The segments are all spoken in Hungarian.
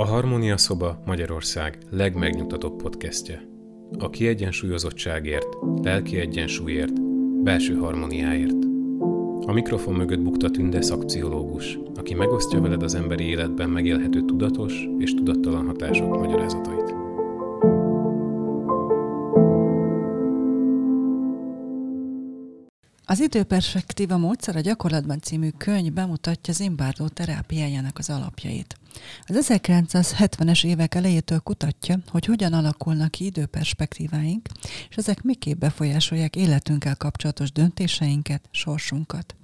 A Harmónia Szoba Magyarország legmegnyugtatóbb podcastje. A kiegyensúlyozottságért, lelki egyensúlyért, belső harmóniáért. A mikrofon mögött bukta Tünde szakpszichológus, aki megosztja veled az emberi életben megélhető tudatos és tudattalan hatások magyarázatait. Az Időperspektíva módszer a gyakorlatban című könyv bemutatja Zimbardo terápiájának az alapjait. Az 1970-es évek elejétől kutatja, hogy hogyan alakulnak ki időperspektíváink, és ezek miképp befolyásolják életünkkel kapcsolatos döntéseinket, sorsunkat.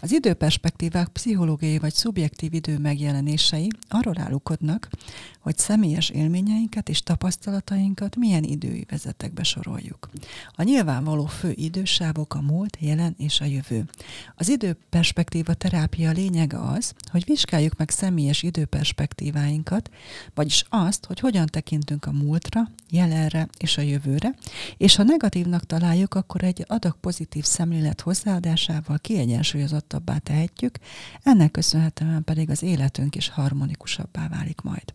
Az időperspektívák pszichológiai vagy szubjektív idő megjelenései arról álukodnak, hogy személyes élményeinket és tapasztalatainkat milyen idővezetekbe soroljuk. A nyilvánvaló fő idősávok a múlt, jelen és a jövő. Az időperspektíva terápia lényege az, hogy vizsgáljuk meg személyes időperspektíváinkat, vagyis azt, hogy hogyan tekintünk a múltra, jelenre és a jövőre, és ha negatívnak találjuk, akkor egy adag pozitív szemlélet hozzáadásával kiegyensúlyozottabbá tehetjük, ennek köszönhetően pedig az életünk is harmonikusabbá válik majd.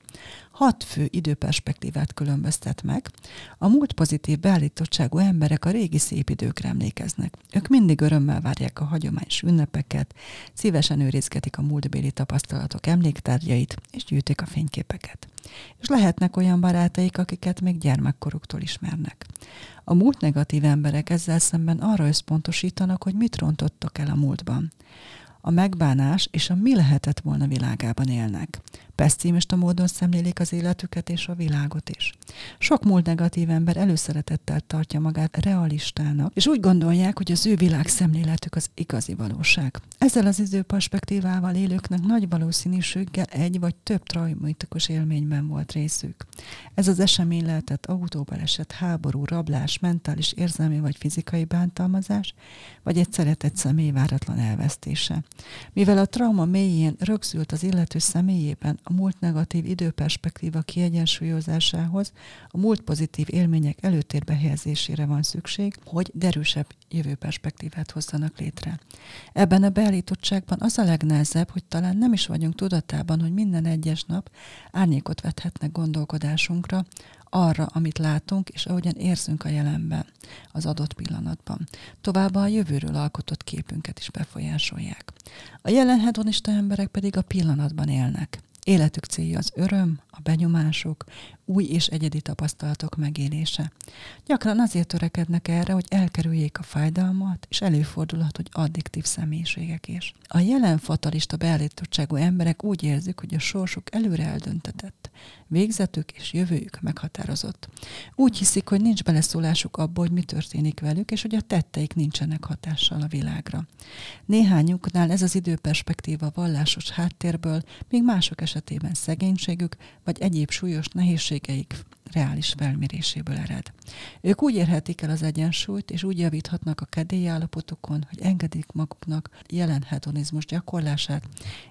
Hat fő időperspektívát különböztet meg. A múlt pozitív beállítottságú emberek a régi szép időkre emlékeznek. Ők mindig örömmel várják a hagyományos ünnepeket, szívesen őrizgetik a múltbéli tapasztalatok emléktárgyait, és gyűjtik a fényképeket. És lehetnek olyan barátaik, akiket még gyermekkoruktól ismernek. A múlt negatív emberek ezzel szemben arra összpontosítanak, hogy mit rontottak el a múltban a megbánás és a mi lehetett volna világában élnek. Pessimista módon szemlélik az életüket és a világot is. Sok múlt negatív ember előszeretettel tartja magát realistának, és úgy gondolják, hogy az ő világszemléletük az igazi valóság. Ezzel az időperspektívával élőknek nagy valószínűséggel egy vagy több traumatikus élményben volt részük. Ez az esemény lehetett autóbaleset, háború, rablás, mentális, érzelmi vagy fizikai bántalmazás, vagy egy szeretett személy váratlan elvesztése. Mivel a trauma mélyén rögzült az illető személyében a múlt negatív időperspektíva kiegyensúlyozásához, a múlt pozitív élmények előtérbe helyezésére van szükség, hogy derűsebb jövőperspektívát hozzanak létre. Ebben a beállítottságban az a legnehezebb, hogy talán nem is vagyunk tudatában, hogy minden egyes nap árnyékot vethetnek gondolkodásunkra, arra, amit látunk, és ahogyan érzünk a jelenben, az adott pillanatban. Továbbá a jövőről alkotott képünket is befolyásolják. A jelen hedonista emberek pedig a pillanatban élnek. Életük célja az öröm, a benyomások, új és egyedi tapasztalatok megélése. Gyakran azért törekednek erre, hogy elkerüljék a fájdalmat, és előfordulhat, hogy addiktív személyiségek is. A jelen fatalista beállítottságú emberek úgy érzik, hogy a sorsuk előre eldöntetett, végzetük és jövőjük meghatározott. Úgy hiszik, hogy nincs beleszólásuk abba, hogy mi történik velük, és hogy a tetteik nincsenek hatással a világra. Néhányuknál ez az időperspektíva vallásos háttérből, míg mások esetében szegénységük vagy egyéb súlyos nehézségeik reális felméréséből ered. Ők úgy érhetik el az egyensúlyt, és úgy javíthatnak a kedélyi állapotokon, hogy engedik maguknak jelen hedonizmus gyakorlását,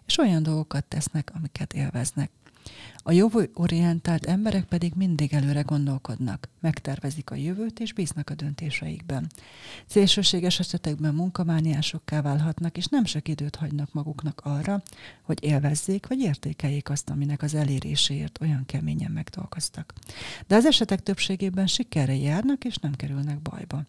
és olyan dolgokat tesznek, amiket élveznek. A jövőorientált emberek pedig mindig előre gondolkodnak, megtervezik a jövőt és bíznak a döntéseikben. Szélsőséges esetekben munkamániásokká válhatnak, és nem sok időt hagynak maguknak arra, hogy élvezzék vagy értékeljék azt, aminek az eléréséért olyan keményen megdolgoztak. De az esetek többségében sikerre járnak, és nem kerülnek bajba.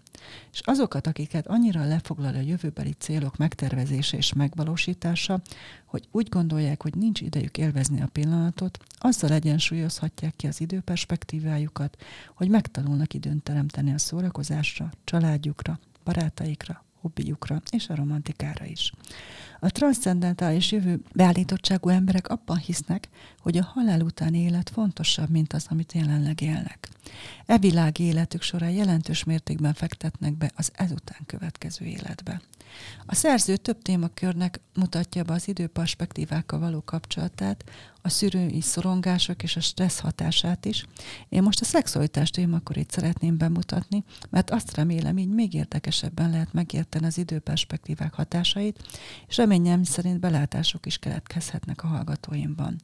És azokat, akiket annyira lefoglal a jövőbeli célok megtervezése és megvalósítása, hogy úgy gondolják, hogy nincs idejük élvezni a pillanatot, azzal egyensúlyozhatják ki az időperspektívájukat, hogy megtanulnak időn teremteni a szórakozásra, családjukra, barátaikra, hobbiukra és a romantikára is. A transzcendentális jövő beállítottságú emberek abban hisznek, hogy a halál utáni élet fontosabb, mint az, amit jelenleg élnek. E világi életük során jelentős mértékben fektetnek be az ezután következő életbe. A szerző több témakörnek mutatja be az időperspektívákkal való kapcsolatát, a szűrői szorongások és a stressz hatását is. Én most a szexualitás témakörét szeretném bemutatni, mert azt remélem, így még érdekesebben lehet megérteni az időperspektívák hatásait, és reményem szerint belátások is keletkezhetnek a hallgatóimban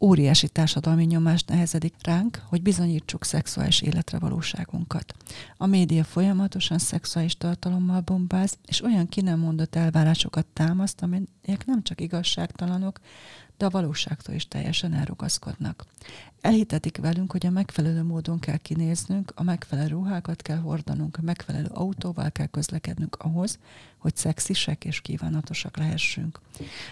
óriási társadalmi nyomást nehezedik ránk, hogy bizonyítsuk szexuális életre valóságunkat. A média folyamatosan szexuális tartalommal bombáz, és olyan ki nem mondott elvárásokat támaszt, amelyek nem csak igazságtalanok, de a valóságtól is teljesen elrugaszkodnak. Elhitetik velünk, hogy a megfelelő módon kell kinéznünk, a megfelelő ruhákat kell hordanunk, a megfelelő autóval kell közlekednünk ahhoz, hogy szexisek és kívánatosak lehessünk.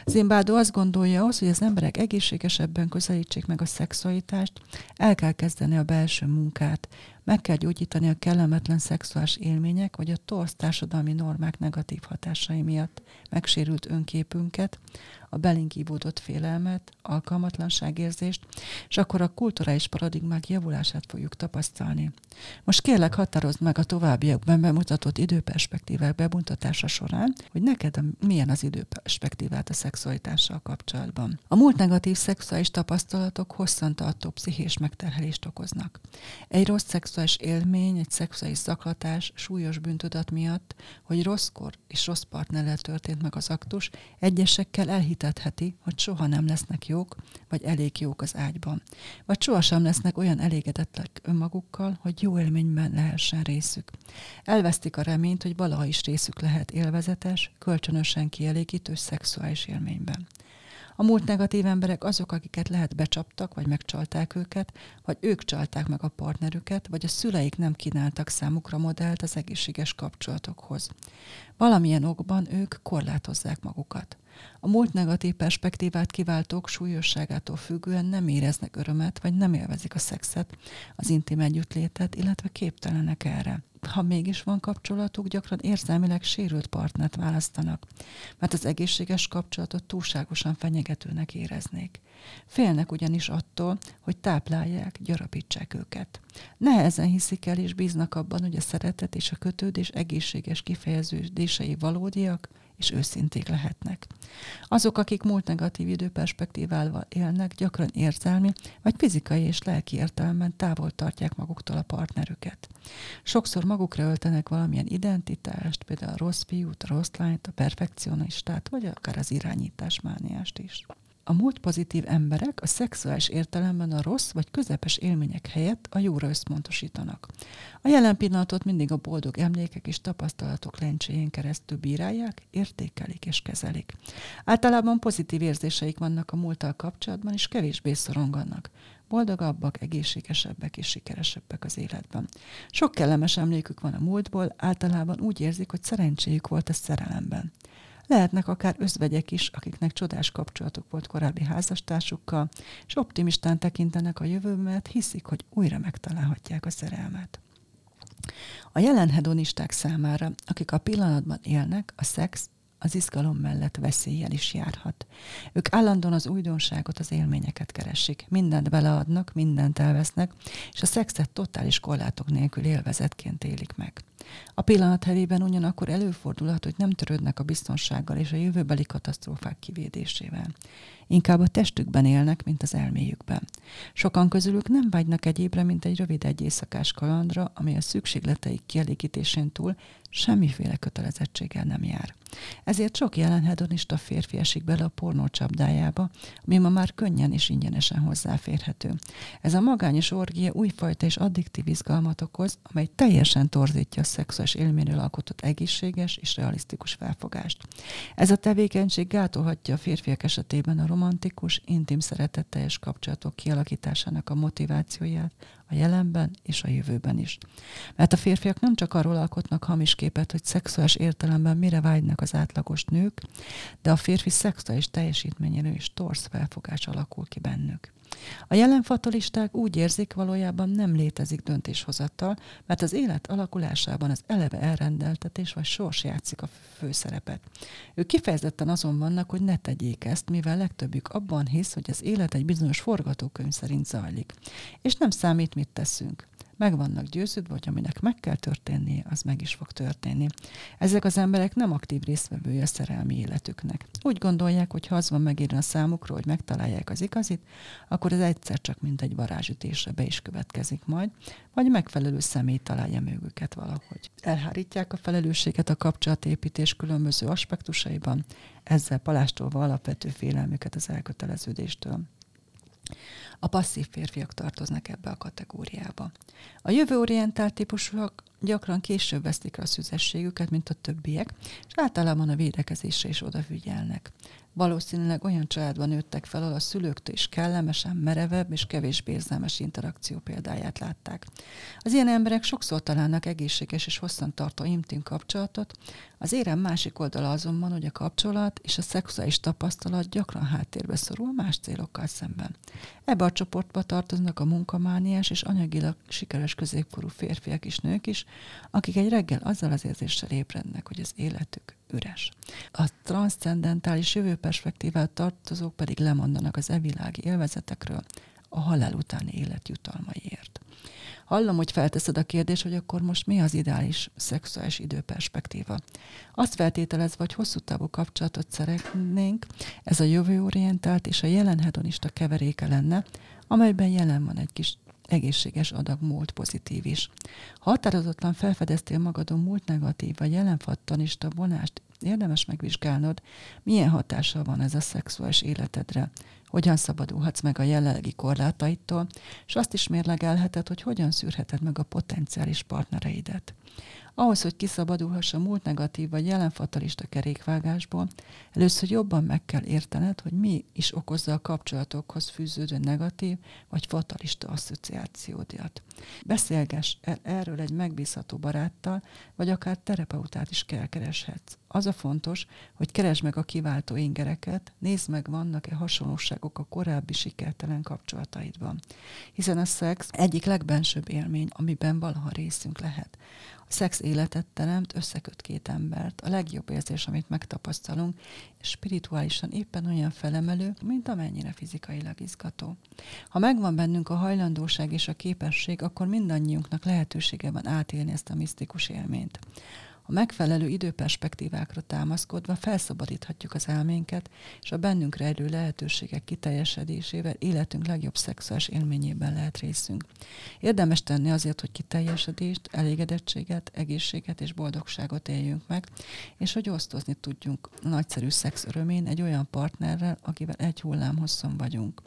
Zimbádó azt gondolja, ahhoz, hogy az emberek egészségesebben közelítsék meg a szexualitást, el kell kezdeni a belső munkát, meg kell gyógyítani a kellemetlen szexuális élmények, vagy a torsz társadalmi normák negatív hatásai miatt megsérült önképünket, a belénk ívódott félelmet, alkalmatlanságérzést, és akkor a kulturális paradigmák javulását fogjuk tapasztalni. Most kérlek határozd meg a továbbiakban bemutatott időperspektívák bemutatása során, hogy neked milyen az időperspektívát a szexualitással kapcsolatban. A múlt negatív szexuális tapasztalatok hosszantartó pszichés megterhelést okoznak. Egy rossz szexuális élmény, egy szexuális zaklatás súlyos bűntudat miatt, hogy rosszkor és rossz partnerrel történt meg az aktus, egyesekkel elhitetheti, hogy soha nem lesznek jók, vagy elég jók az ágyban. Vagy sohasem lesznek olyan elégedettek önmagukkal, hogy jó élményben lehessen részük. Elvesztik a reményt, hogy valaha is részük lehet élvezetes, kölcsönösen kielégítő szexuális élményben. A múlt negatív emberek azok, akiket lehet becsaptak, vagy megcsalták őket, vagy ők csalták meg a partnerüket, vagy a szüleik nem kínáltak számukra modellt az egészséges kapcsolatokhoz. Valamilyen okban ők korlátozzák magukat. A múlt negatív perspektívát kiváltók súlyosságától függően nem éreznek örömet, vagy nem élvezik a szexet, az intim együttlétet, illetve képtelenek erre ha mégis van kapcsolatuk, gyakran érzelmileg sérült partnert választanak, mert az egészséges kapcsolatot túlságosan fenyegetőnek éreznék. Félnek ugyanis attól, hogy táplálják, gyarapítsák őket. Nehezen hiszik el és bíznak abban, hogy a szeretet és a kötődés egészséges kifejeződései valódiak, és őszinték lehetnek. Azok, akik múlt negatív időperspektívával élnek, gyakran érzelmi vagy fizikai és lelki értelemben távol tartják maguktól a partnerüket. Sokszor magukra öltenek valamilyen identitást, például a rossz fiút, a rossz lányt, a perfekcionistát, vagy akár az irányításmániást is. A múlt pozitív emberek a szexuális értelemben a rossz vagy közepes élmények helyett a jóra összpontosítanak. A jelen pillanatot mindig a boldog emlékek és tapasztalatok lencséjén keresztül bírálják, értékelik és kezelik. Általában pozitív érzéseik vannak a múlttal kapcsolatban, és kevésbé szoronganak. Boldogabbak, egészségesebbek és sikeresebbek az életben. Sok kellemes emlékük van a múltból, általában úgy érzik, hogy szerencséjük volt a szerelemben. Lehetnek akár özvegyek is, akiknek csodás kapcsolatuk volt korábbi házastársukkal, és optimistán tekintenek a jövőbe, mert hiszik, hogy újra megtalálhatják a szerelmet. A jelen hedonisták számára, akik a pillanatban élnek, a szex az izgalom mellett veszéllyel is járhat. Ők állandóan az újdonságot, az élményeket keresik. Mindent beleadnak, mindent elvesznek, és a szexet totális korlátok nélkül élvezetként élik meg. A pillanat hevében ugyanakkor előfordulhat, hogy nem törődnek a biztonsággal és a jövőbeli katasztrófák kivédésével. Inkább a testükben élnek, mint az elméjükben. Sokan közülük nem vágynak egyébre, mint egy rövid egy éjszakás kalandra, ami a szükségleteik kielégítésén túl semmiféle kötelezettséggel nem jár. Ezért sok jelen hedonista férfi esik bele a pornó csapdájába, ami ma már könnyen és ingyenesen hozzáférhető. Ez a magányos orgia újfajta és addiktív izgalmat okoz, amely teljesen torzítja a szexuális élményről alkotott egészséges és realisztikus felfogást. Ez a tevékenység gátolhatja a férfiak esetében a romantikus, intim szeretetteljes kapcsolatok kialakításának a motivációját, a jelenben és a jövőben is. Mert a férfiak nem csak arról alkotnak hamis képet, hogy szexuális értelemben mire vágynak az átlagos nők, de a férfi szexuális teljesítményéről is torsz felfogás alakul ki bennük. A jelen fatalisták úgy érzik, valójában nem létezik döntéshozattal, mert az élet alakulásában az eleve elrendeltetés vagy sors játszik a főszerepet. Ők kifejezetten azon vannak, hogy ne tegyék ezt, mivel legtöbbük abban hisz, hogy az élet egy bizonyos forgatókönyv szerint zajlik. És nem számít, mit teszünk meg vannak győződve, hogy aminek meg kell történnie, az meg is fog történni. Ezek az emberek nem aktív résztvevője a szerelmi életüknek. Úgy gondolják, hogy ha az van megírva a számukra, hogy megtalálják az igazit, akkor ez egyszer csak mint egy varázsütésre be is következik majd, vagy megfelelő személy találja mögüket valahogy. Elhárítják a felelősséget a kapcsolatépítés különböző aspektusaiban, ezzel palástolva alapvető félelmüket az elköteleződéstől. A passzív férfiak tartoznak ebbe a kategóriába. A jövőorientált típusúak gyakran később vesztik a szüzességüket, mint a többiek, és általában a védekezésre is odafigyelnek. Valószínűleg olyan családban nőttek fel, ahol a szülőktől is kellemesen, merevebb és kevésbé érzelmes interakció példáját látták. Az ilyen emberek sokszor találnak egészséges és hosszantartó intim kapcsolatot, az érem másik oldala azonban, hogy a kapcsolat és a szexuális tapasztalat gyakran háttérbe szorul más célokkal szemben. Ebbe a csoportba tartoznak a munkamániás és anyagilag sikeres középkorú férfiak és nők is, akik egy reggel azzal az érzéssel ébrednek, hogy az életük üres. A transzcendentális jövőperspektívát tartozók pedig lemondanak az evilági élvezetekről a halál utáni élet jutalmaiért. Hallom, hogy felteszed a kérdést, hogy akkor most mi az ideális szexuális időperspektíva. Azt feltételezve, hogy hosszú távú kapcsolatot szeretnénk, ez a jövőorientált és a jelen hedonista keveréke lenne, amelyben jelen van egy kis egészséges adag múlt pozitív is. Ha határozottan felfedeztél magadon múlt negatív vagy jelenfattanista vonást, érdemes megvizsgálnod, milyen hatással van ez a szexuális életedre, hogyan szabadulhatsz meg a jelenlegi korlátaitól, és azt is mérlegelheted, hogy hogyan szűrheted meg a potenciális partnereidet. Ahhoz, hogy kiszabadulhass a múlt negatív vagy jelen fatalista kerékvágásból, először jobban meg kell értened, hogy mi is okozza a kapcsolatokhoz fűződő negatív vagy fatalista asszociációdiat. Beszélgess erről egy megbízható baráttal, vagy akár terapeutát is kereshetsz. Az a fontos, hogy keresd meg a kiváltó ingereket, nézd meg, vannak-e hasonlóságok a korábbi sikertelen kapcsolataidban. Hiszen a szex egyik legbensőbb élmény, amiben valaha részünk lehet. A szex életet teremt, összeköt két embert. A legjobb érzés, amit megtapasztalunk, és spirituálisan éppen olyan felemelő, mint amennyire fizikailag izgató. Ha megvan bennünk a hajlandóság és a képesség, akkor mindannyiunknak lehetősége van átélni ezt a misztikus élményt. A megfelelő időperspektívákra támaszkodva felszabadíthatjuk az elménket, és a bennünk rejlő lehetőségek kiteljesedésével életünk legjobb szexuális élményében lehet részünk. Érdemes tenni azért, hogy kiteljesedést, elégedettséget, egészséget és boldogságot éljünk meg, és hogy osztozni tudjunk a nagyszerű szex örömén egy olyan partnerrel, akivel egy hullám hosszon vagyunk.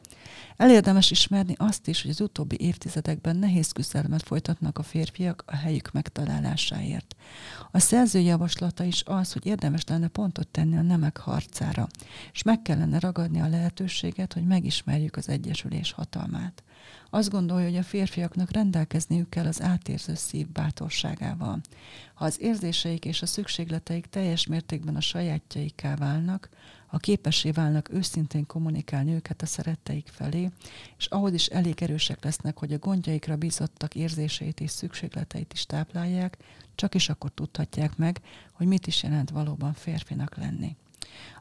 Elérdemes ismerni azt is, hogy az utóbbi évtizedekben nehéz küzdelmet folytatnak a férfiak a helyük megtalálásáért. A szerző javaslata is az, hogy érdemes lenne pontot tenni a nemek harcára, és meg kellene ragadni a lehetőséget, hogy megismerjük az egyesülés hatalmát. Azt gondolja, hogy a férfiaknak rendelkezniük kell az átérző szív bátorságával. Ha az érzéseik és a szükségleteik teljes mértékben a sajátjaikká válnak, ha képessé válnak őszintén kommunikálni őket a szeretteik felé, és ahhoz is elég erősek lesznek, hogy a gondjaikra bízottak érzéseit és szükségleteit is táplálják, csak is akkor tudhatják meg, hogy mit is jelent valóban férfinak lenni.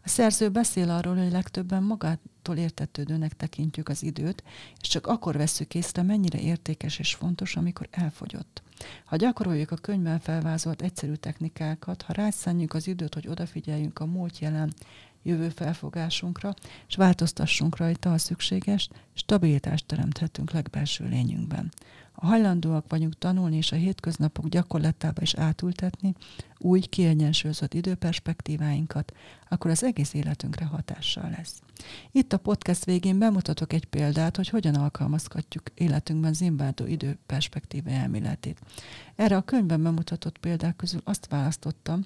A szerző beszél arról, hogy legtöbben magától értetődőnek tekintjük az időt, és csak akkor veszük észre, mennyire értékes és fontos, amikor elfogyott. Ha gyakoroljuk a könyvben felvázolt egyszerű technikákat, ha rászánjuk az időt, hogy odafigyeljünk a múlt jelen jövő felfogásunkra, és változtassunk rajta a szükséges, stabilitást teremthetünk legbelső lényünkben. Ha hajlandóak vagyunk tanulni és a hétköznapok gyakorlatába is átültetni új, kiegyensúlyozott időperspektíváinkat, akkor az egész életünkre hatással lesz. Itt a podcast végén bemutatok egy példát, hogy hogyan alkalmazhatjuk életünkben Zimbardo időperspektíva elméletét. Erre a könyvben bemutatott példák közül azt választottam,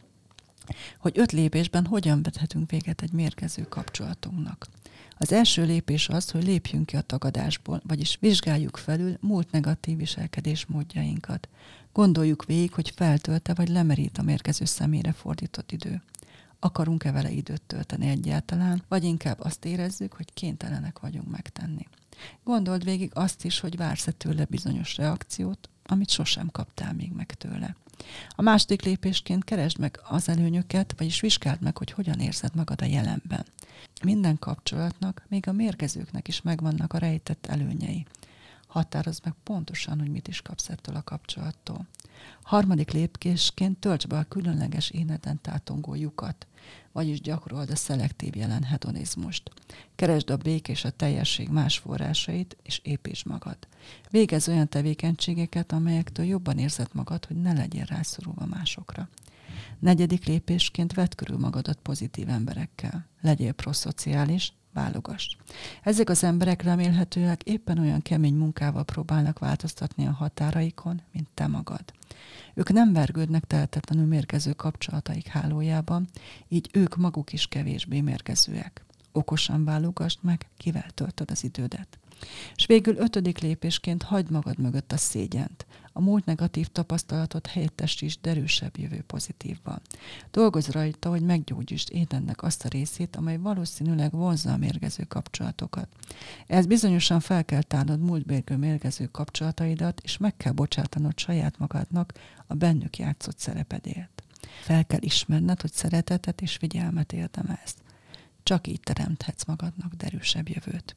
hogy öt lépésben hogyan vethetünk véget egy mérgező kapcsolatunknak. Az első lépés az, hogy lépjünk ki a tagadásból, vagyis vizsgáljuk felül múlt negatív viselkedés módjainkat. Gondoljuk végig, hogy feltölte vagy lemerít a mérgező személyre fordított idő. Akarunk-e vele időt tölteni egyáltalán, vagy inkább azt érezzük, hogy kénytelenek vagyunk megtenni. Gondold végig azt is, hogy vársz-e tőle bizonyos reakciót, amit sosem kaptál még meg tőle. A második lépésként keresd meg az előnyöket, vagyis vizsgáld meg, hogy hogyan érzed magad a jelenben. Minden kapcsolatnak, még a mérgezőknek is megvannak a rejtett előnyei. Határozd meg pontosan, hogy mit is kapsz ettől a kapcsolattól. Harmadik lépésként tölts be a különleges éneden tátongó lyukat, vagyis gyakorold a szelektív jelen hedonizmust. Keresd a bék és a teljesség más forrásait, és építs magad. Végezz olyan tevékenységeket, amelyektől jobban érzed magad, hogy ne legyél rászorulva másokra. Negyedik lépésként vedd körül magadat pozitív emberekkel. Legyél proszociális, válogass. Ezek az emberek remélhetőleg éppen olyan kemény munkával próbálnak változtatni a határaikon, mint te magad. Ők nem vergődnek tehetetlenül mérgező kapcsolataik hálójában, így ők maguk is kevésbé mérgezőek. Okosan válogasd meg, kivel töltöd az idődet. És végül ötödik lépésként hagyd magad mögött a szégyent. A múlt negatív tapasztalatot helyettesítsd derűsebb jövő pozitívban. Dolgozz rajta, hogy meggyógyítsd édennek azt a részét, amely valószínűleg vonzza a mérgező kapcsolatokat. Ez bizonyosan fel kell tárnod múltbérgő mérgező kapcsolataidat, és meg kell bocsátanod saját magadnak a bennük játszott szerepedért. Fel kell ismerned, hogy szeretetet és figyelmet érdemelsz. Csak így teremthetsz magadnak derűsebb jövőt.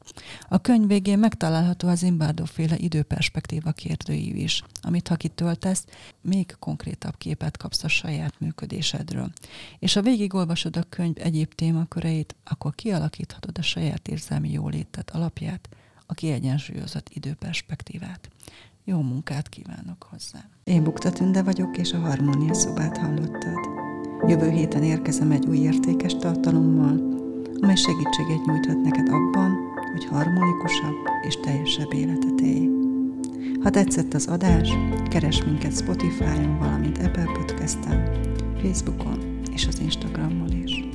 A könyv végén megtalálható az Imbardo féle időperspektíva kérdőív is, amit ha kitöltesz, még konkrétabb képet kapsz a saját működésedről. És ha végigolvasod a könyv egyéb témaköreit, akkor kialakíthatod a saját érzelmi jólétet alapját, a kiegyensúlyozott időperspektívát. Jó munkát kívánok hozzá! Én Bukta Tünde vagyok, és a Harmónia szobát hallottad. Jövő héten érkezem egy új értékes tartalommal, amely segítséget nyújthat neked abban, hogy harmonikusabb és teljesebb életet élj. Ha tetszett az adás, keres minket Spotify-on, valamint Apple Podcast-en, Facebookon és az Instagramon is.